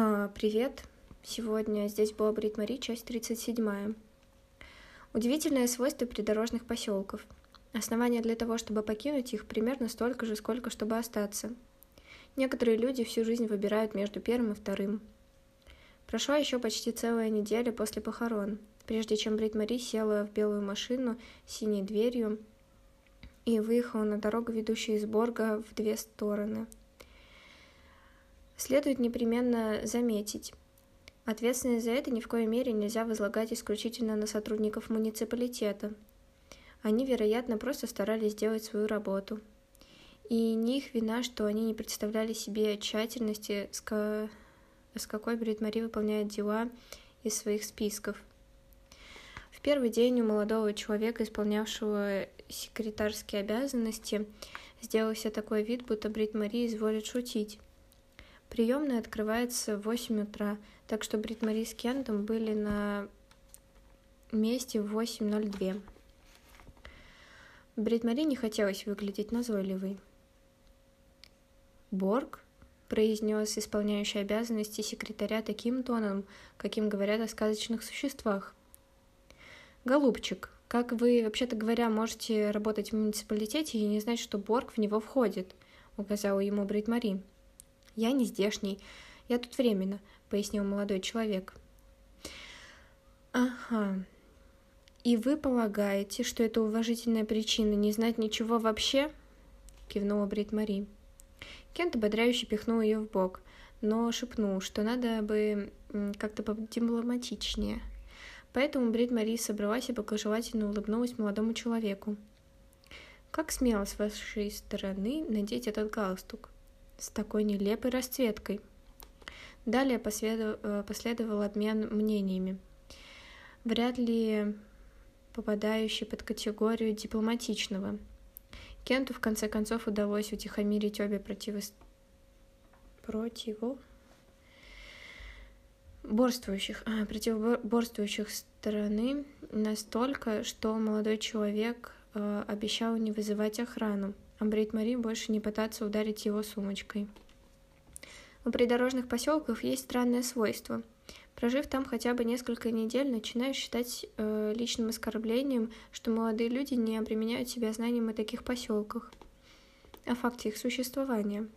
А, привет! Сегодня здесь была Брит Мари, часть 37. Удивительное свойство придорожных поселков. Основания для того, чтобы покинуть их, примерно столько же, сколько чтобы остаться. Некоторые люди всю жизнь выбирают между первым и вторым. Прошла еще почти целая неделя после похорон, прежде чем Брит Мари села в белую машину с синей дверью и выехала на дорогу, ведущую из Борга в две стороны – Следует непременно заметить, ответственность за это ни в коей мере нельзя возлагать исключительно на сотрудников муниципалитета. Они, вероятно, просто старались сделать свою работу. И не их вина, что они не представляли себе тщательности, с, ко... с какой Брит Мари выполняет дела из своих списков. В первый день у молодого человека, исполнявшего секретарские обязанности, сделался такой вид, будто Брит Мари изволит шутить. Приемная открывается в 8 утра, так что Брит Мари с Кентом были на месте в 8.02. Брит Мари не хотелось выглядеть назойливой. «Борг?» — произнес исполняющий обязанности секретаря таким тоном, каким говорят о сказочных существах. «Голубчик, как вы, вообще-то говоря, можете работать в муниципалитете и не знать, что Борг в него входит?» — указала ему Брит Мари. «Я не здешний. Я тут временно», — пояснил молодой человек. «Ага. И вы полагаете, что это уважительная причина не знать ничего вообще?» — кивнула Брит Мари. Кент ободряюще пихнул ее в бок, но шепнул, что надо бы как-то подипломатичнее. Поэтому Брит Мари собралась и благожелательно улыбнулась молодому человеку. «Как смело с вашей стороны надеть этот галстук?» С такой нелепой расцветкой. Далее последовал, э, последовал обмен мнениями. Вряд ли попадающий под категорию дипломатичного. Кенту в конце концов удалось утихомирить обе противос... противу борствующих, а, противоборствующих стороны настолько, что молодой человек э, обещал не вызывать охрану а Брит Мари больше не пытаться ударить его сумочкой. У придорожных поселков есть странное свойство. Прожив там хотя бы несколько недель, начинаешь считать э, личным оскорблением, что молодые люди не обременяют себя знанием о таких поселках, о факте их существования.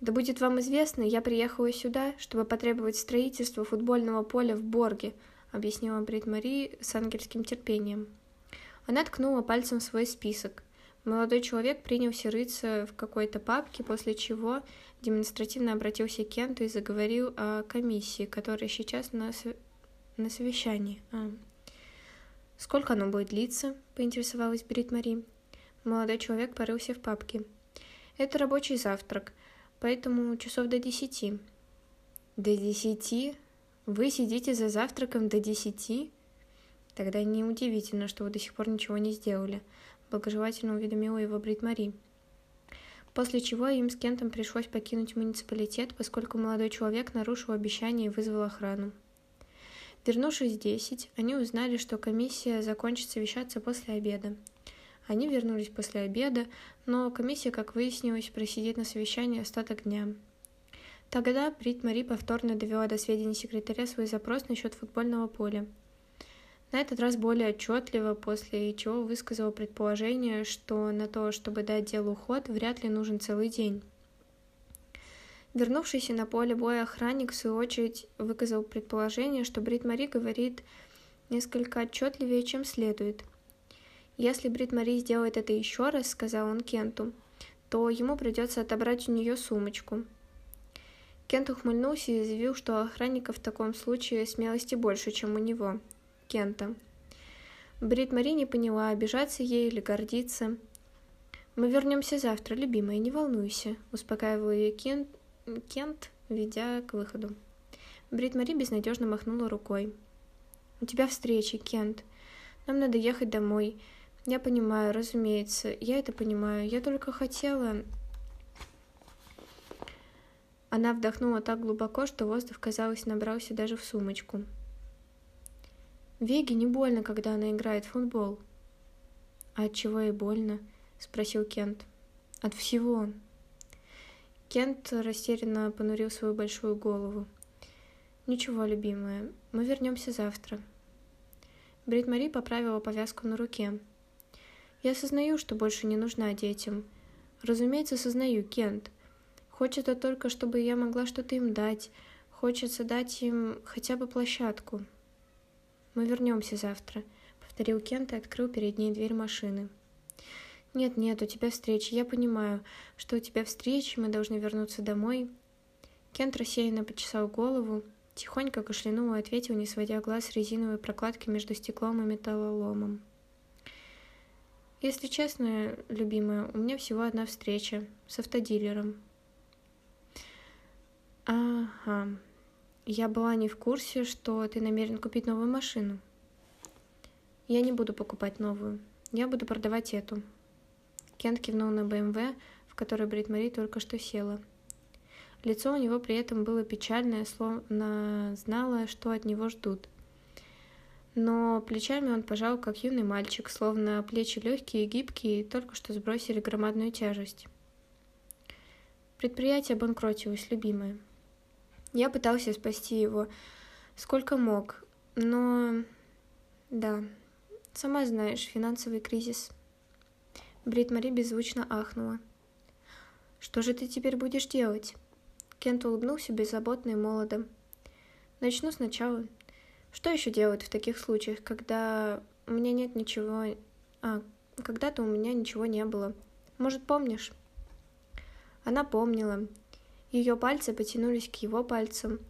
Да будет вам известно, я приехала сюда, чтобы потребовать строительства футбольного поля в Борге, объяснила Брит Мари с ангельским терпением. Она ткнула пальцем в свой список. Молодой человек принялся рыться в какой-то папке, после чего демонстративно обратился к Кенту и заговорил о комиссии, которая сейчас на, на совещании. А. «Сколько оно будет длиться?» — поинтересовалась Брит Мари. Молодой человек порылся в папке. «Это рабочий завтрак, поэтому часов до десяти». «До десяти? Вы сидите за завтраком до десяти?» Тогда неудивительно, что вы до сих пор ничего не сделали благожелательно уведомила его Брит Мари. После чего им с Кентом пришлось покинуть муниципалитет, поскольку молодой человек нарушил обещание и вызвал охрану. Вернувшись в 10, они узнали, что комиссия закончит совещаться после обеда. Они вернулись после обеда, но комиссия, как выяснилось, просидит на совещании остаток дня. Тогда Брит Мари повторно довела до сведения секретаря свой запрос насчет футбольного поля – на этот раз более отчетливо, после чего высказал предположение, что на то, чтобы дать делу ход, вряд ли нужен целый день. Вернувшийся на поле боя охранник, в свою очередь, выказал предположение, что Брит Мари говорит несколько отчетливее, чем следует. «Если Брит Мари сделает это еще раз», — сказал он Кенту, — «то ему придется отобрать у нее сумочку». Кент ухмыльнулся и заявил, что у охранника в таком случае смелости больше, чем у него, Кента. Брит Мари не поняла, обижаться ей или гордиться. «Мы вернемся завтра, любимая, не волнуйся», — успокаивал ее Кент, Кент, ведя к выходу. Брит Мари безнадежно махнула рукой. «У тебя встреча, Кент. Нам надо ехать домой. Я понимаю, разумеется, я это понимаю. Я только хотела...» Она вдохнула так глубоко, что воздух, казалось, набрался даже в сумочку. Веге не больно, когда она играет в футбол. А от чего ей больно? спросил Кент. От всего. Кент растерянно понурил свою большую голову. «Ничего, любимая, мы вернемся завтра». Брит Мари поправила повязку на руке. «Я осознаю, что больше не нужна детям. Разумеется, осознаю, Кент. Хочется только, чтобы я могла что-то им дать. Хочется дать им хотя бы площадку. Мы вернемся завтра», — повторил Кент и открыл перед ней дверь машины. «Нет, нет, у тебя встреча. Я понимаю, что у тебя встреча, мы должны вернуться домой». Кент рассеянно почесал голову, тихонько кашлянул и ответил, не сводя глаз с резиновой прокладки между стеклом и металлоломом. «Если честно, любимая, у меня всего одна встреча с автодилером». «Ага, я была не в курсе, что ты намерен купить новую машину». «Я не буду покупать новую. Я буду продавать эту», Кент кивнул на БМВ, в которой Брит Мари только что села. Лицо у него при этом было печальное, словно знало, что от него ждут. Но плечами он пожал, как юный мальчик, словно плечи легкие и гибкие, только что сбросили громадную тяжесть. Предприятие банкротилось, любимое. Я пытался спасти его, сколько мог, но... Да, сама знаешь, финансовый кризис – Брит Мари беззвучно ахнула. «Что же ты теперь будешь делать?» Кент улыбнулся беззаботно и молодо. «Начну сначала. Что еще делать в таких случаях, когда у меня нет ничего... А, когда-то у меня ничего не было. Может, помнишь?» Она помнила. Ее пальцы потянулись к его пальцам.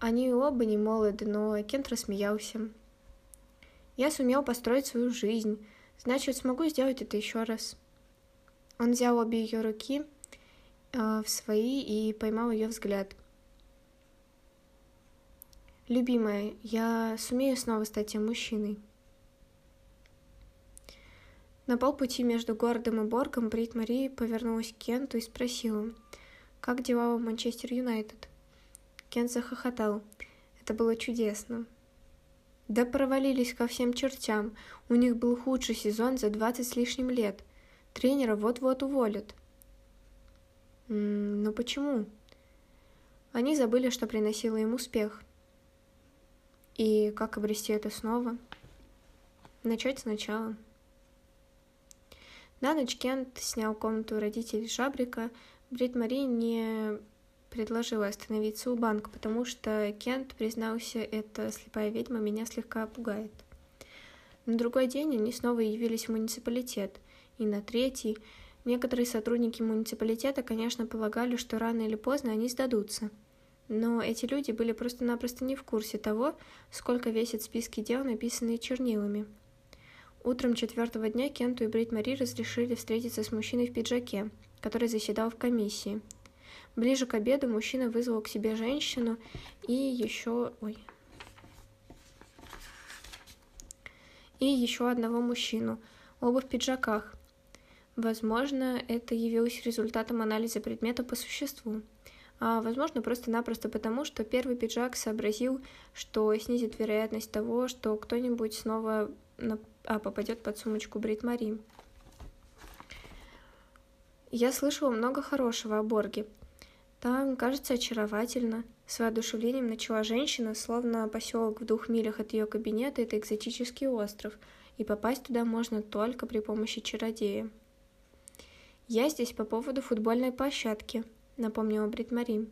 Они оба не молоды, но Кент рассмеялся. «Я сумел построить свою жизнь», Значит, смогу сделать это еще раз. Он взял обе ее руки э, в свои и поймал ее взгляд. Любимая, я сумею снова стать тем мужчиной. На полпути между городом и Боргом Брит Мари повернулась к Кенту и спросила, как дела в Манчестер Юнайтед? Кент захохотал. Это было чудесно. Да провалились ко всем чертям. У них был худший сезон за двадцать с лишним лет. Тренера вот-вот уволят. М -м, но почему? Они забыли, что приносило им успех. И как обрести это снова? Начать сначала. На ночь Кент снял комнату родителей Шабрика. Брит Мари не предложила остановиться у банка, потому что Кент признался, эта слепая ведьма меня слегка пугает. На другой день они снова явились в муниципалитет, и на третий некоторые сотрудники муниципалитета, конечно, полагали, что рано или поздно они сдадутся. Но эти люди были просто-напросто не в курсе того, сколько весят списки дел, написанные чернилами. Утром четвертого дня Кенту и Брит Мари разрешили встретиться с мужчиной в пиджаке, который заседал в комиссии – Ближе к обеду мужчина вызвал к себе женщину и еще... Ой. И еще одного мужчину, оба в пиджаках. Возможно, это явилось результатом анализа предмета по существу. А возможно, просто-напросто потому, что первый пиджак сообразил, что снизит вероятность того, что кто-нибудь снова а, попадет под сумочку Брит Мари. Я слышала много хорошего о Борге, там, кажется, очаровательно. С воодушевлением начала женщина, словно поселок в двух милях от ее кабинета – это экзотический остров, и попасть туда можно только при помощи чародея. «Я здесь по поводу футбольной площадки», — напомнила Брит Мари.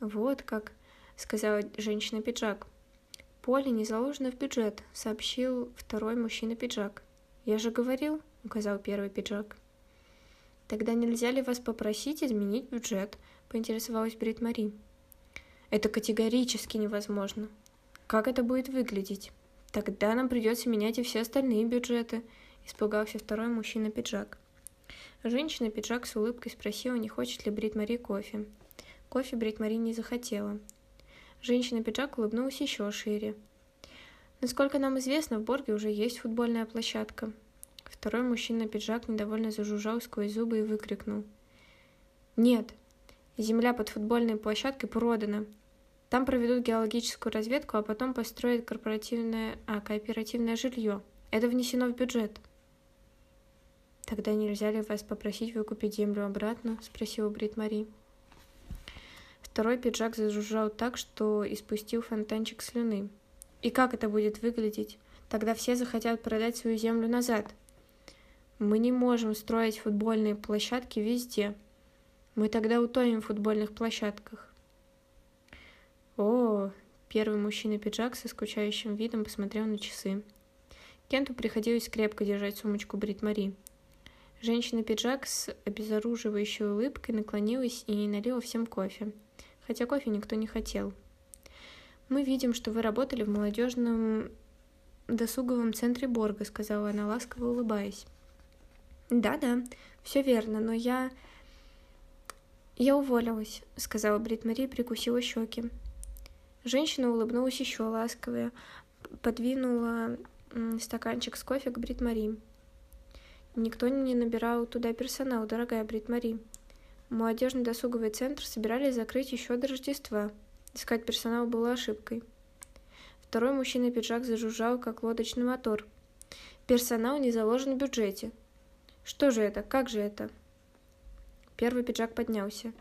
«Вот как», — сказала женщина-пиджак. «Поле не заложено в бюджет», — сообщил второй мужчина-пиджак. «Я же говорил», — указал первый пиджак. «Тогда нельзя ли вас попросить изменить бюджет?» поинтересовалась Брит Мари. Это категорически невозможно. Как это будет выглядеть? Тогда нам придется менять и все остальные бюджеты, испугался второй мужчина-пиджак. Женщина-пиджак с улыбкой спросила, не хочет ли Брит Мари кофе. Кофе Брит Мари не захотела. Женщина-пиджак улыбнулась еще шире. Насколько нам известно, в Борге уже есть футбольная площадка. Второй мужчина-пиджак недовольно зажужжал сквозь зубы и выкрикнул. «Нет, Земля под футбольной площадкой продана. Там проведут геологическую разведку, а потом построят корпоративное, а, кооперативное жилье. Это внесено в бюджет. Тогда нельзя ли вас попросить выкупить землю обратно? спросила Брит Мари. Второй пиджак зажужжал так, что испустил фонтанчик слюны. И как это будет выглядеть? Тогда все захотят продать свою землю назад. Мы не можем строить футбольные площадки везде. Мы тогда утонем в футбольных площадках. О, первый мужчина пиджак со скучающим видом посмотрел на часы. Кенту приходилось крепко держать сумочку Брит Мари. Женщина-пиджак с обезоруживающей улыбкой наклонилась и налила всем кофе, хотя кофе никто не хотел. «Мы видим, что вы работали в молодежном досуговом центре Борга», — сказала она, ласково улыбаясь. «Да-да, все верно, но я...» «Я уволилась», — сказала Брит Мари и прикусила щеки. Женщина улыбнулась еще ласковее, подвинула стаканчик с кофе к Брит Мари. Никто не набирал туда персонал, дорогая Брит Мари. Молодежный досуговый центр собирались закрыть еще до Рождества. Искать персонал было ошибкой. Второй мужчина пиджак зажужжал, как лодочный мотор. Персонал не заложен в бюджете. Что же это? Как же это? Первый пиджак поднялся.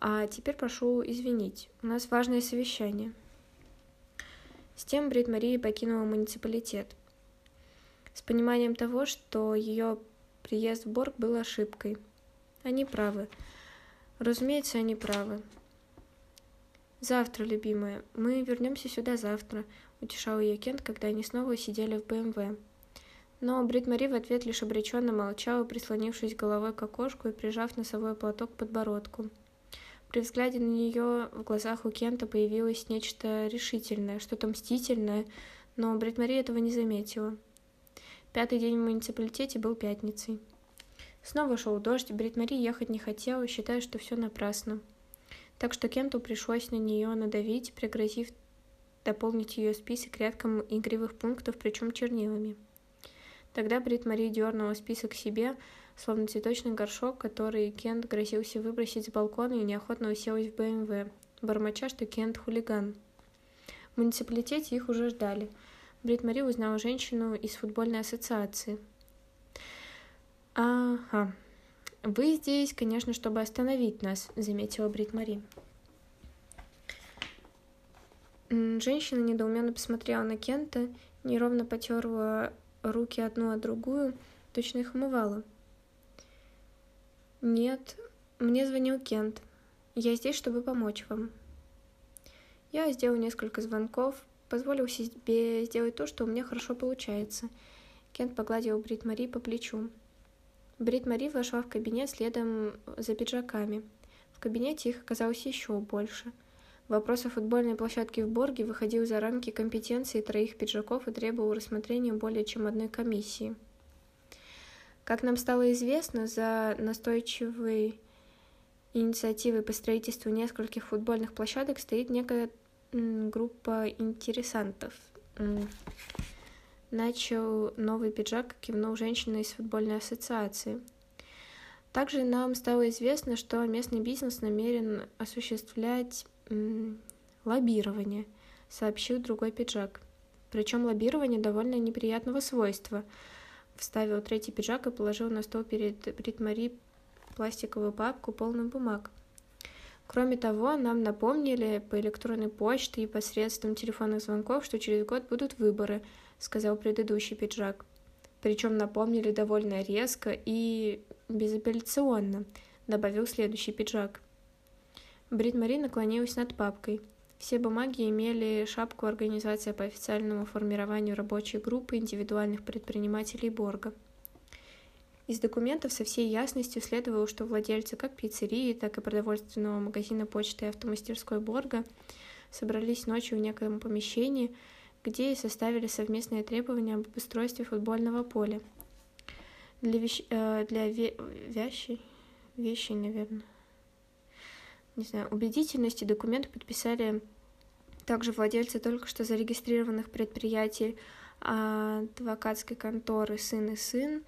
А теперь прошу извинить. У нас важное совещание. С тем Брит Мария покинула муниципалитет с пониманием того, что ее приезд в Борг был ошибкой. Они правы. Разумеется, они правы. «Завтра, любимая. Мы вернемся сюда завтра», — утешал ее Кент, когда они снова сидели в БМВ. Но Брит Мари в ответ лишь обреченно молчала, прислонившись головой к окошку и прижав носовой платок к подбородку. При взгляде на нее в глазах у Кента появилось нечто решительное, что-то мстительное, но Брит Мари этого не заметила. Пятый день в муниципалитете был пятницей. Снова шел дождь, Брит Мари ехать не хотела, считая, что все напрасно. Так что Кенту пришлось на нее надавить, пригрозив дополнить ее список рядком игривых пунктов, причем чернилами. Тогда Брит Мари дернула список себе, словно цветочный горшок, который Кент грозился выбросить с балкона и неохотно уселась в БМВ, бормоча, что Кент хулиган. В муниципалитете их уже ждали – Брит Мари узнала женщину из футбольной ассоциации. «Ага, вы здесь, конечно, чтобы остановить нас», — заметила Брит Мари. Женщина недоуменно посмотрела на Кента, неровно потерла руки одну от другую, точно их умывала. «Нет, мне звонил Кент. Я здесь, чтобы помочь вам». Я сделал несколько звонков, позволил себе сделать то, что у меня хорошо получается. Кент погладил Брит Мари по плечу. Брит Мари вошла в кабинет следом за пиджаками. В кабинете их оказалось еще больше. Вопрос о футбольной площадке в Борге выходил за рамки компетенции троих пиджаков и требовал рассмотрения более чем одной комиссии. Как нам стало известно, за настойчивой инициативой по строительству нескольких футбольных площадок стоит некая группа интересантов. Начал новый пиджак, кивнул женщина из футбольной ассоциации. Также нам стало известно, что местный бизнес намерен осуществлять лоббирование, сообщил другой пиджак. Причем лоббирование довольно неприятного свойства. Вставил третий пиджак и положил на стол перед Мари пластиковую папку, полную бумаг. Кроме того, нам напомнили по электронной почте и посредством телефонных звонков, что через год будут выборы, сказал предыдущий пиджак. Причем напомнили довольно резко и безапелляционно, добавил следующий пиджак. Брит Мари наклонилась над папкой. Все бумаги имели шапку организации по официальному формированию рабочей группы индивидуальных предпринимателей Борга. Из документов со всей ясностью следовало, что владельцы как пиццерии, так и продовольственного магазина почты и автомастерской Борга собрались ночью в некоем помещении, где и составили совместные требования об устройстве футбольного поля. Для, вещ... э, для ве... вящей... вещей, наверное. Не знаю, убедительности документы подписали также владельцы только что зарегистрированных предприятий адвокатской конторы «Сын и сын»,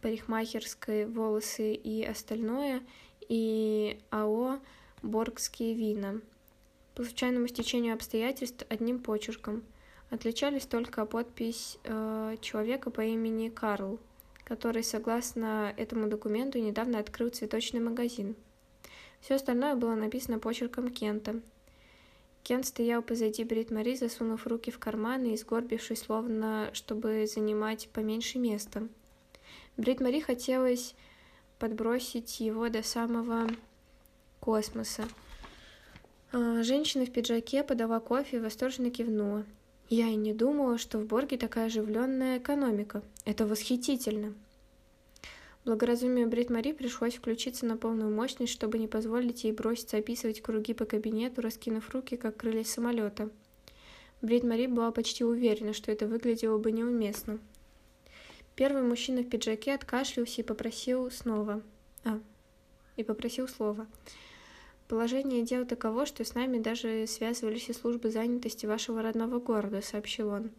парикмахерской волосы и остальное, и АО «Боргские вина». По случайному стечению обстоятельств одним почерком. Отличались только подпись э, человека по имени Карл, который, согласно этому документу, недавно открыл цветочный магазин. Все остальное было написано почерком Кента. Кент стоял позади Брит Мари, засунув руки в карманы и сгорбившись, словно чтобы занимать поменьше места. Брит Мари хотелось подбросить его до самого космоса. А, женщина в пиджаке подала кофе и восторженно кивнула. Я и не думала, что в Борге такая оживленная экономика. Это восхитительно. Благоразумию Брит Мари пришлось включиться на полную мощность, чтобы не позволить ей броситься описывать круги по кабинету, раскинув руки, как крылья самолета. Брит Мари была почти уверена, что это выглядело бы неуместно. Первый мужчина в пиджаке откашлялся и попросил снова. А, и попросил слова. Положение дел таково, что с нами даже связывались и службы занятости вашего родного города, сообщил он.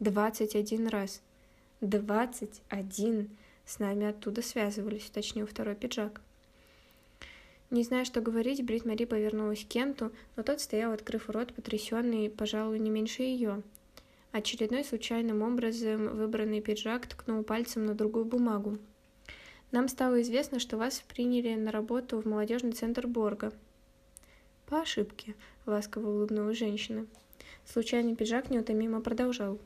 Двадцать один раз. Двадцать один с нами оттуда связывались, уточнил второй пиджак. Не зная, что говорить, Брит Мари повернулась к Кенту, но тот стоял, открыв рот, потрясенный, пожалуй, не меньше ее. Очередной случайным образом выбранный пиджак ткнул пальцем на другую бумагу. Нам стало известно, что вас приняли на работу в молодежный центр Борга. По ошибке, ласково улыбнулась женщина. Случайный пиджак неутомимо продолжал.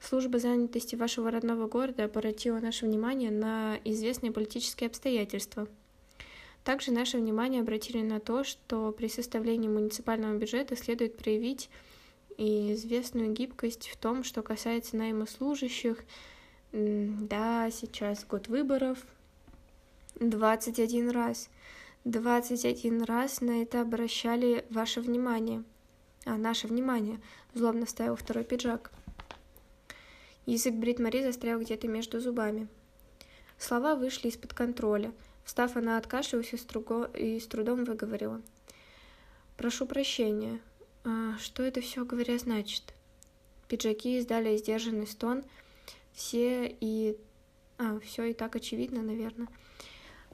Служба занятости вашего родного города обратила наше внимание на известные политические обстоятельства. Также наше внимание обратили на то, что при составлении муниципального бюджета следует проявить известную гибкость в том, что касается найма служащих. Да, сейчас год выборов. 21 раз. 21 раз на это обращали ваше внимание. А, наше внимание, злобно вставил второй пиджак. Язык Брит Мари застрял где-то между зубами. Слова вышли из-под контроля. Встав, она откашлялась и, струго... и с трудом выговорила. «Прошу прощения. А, что это все, говоря, значит?» Пиджаки издали сдержанный стон. Все и... А, все и так очевидно, наверное.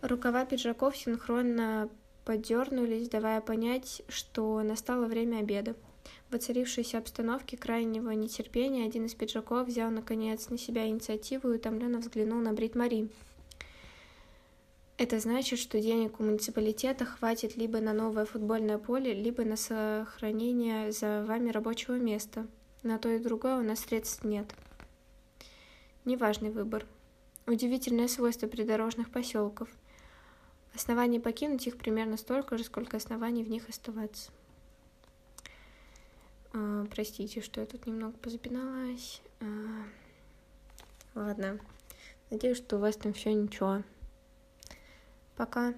Рукава пиджаков синхронно подернулись, давая понять, что настало время обеда. В оцарившейся обстановке крайнего нетерпения один из пиджаков взял, наконец, на себя инициативу и утомленно взглянул на Брит Мари. Это значит, что денег у муниципалитета хватит либо на новое футбольное поле, либо на сохранение за вами рабочего места. На то и другое у нас средств нет. Неважный выбор. Удивительное свойство придорожных поселков – Оснований покинуть их примерно столько же, сколько оснований в них оставаться. А, простите, что я тут немного позапиналась. А, ладно. Надеюсь, что у вас там все ничего. Пока.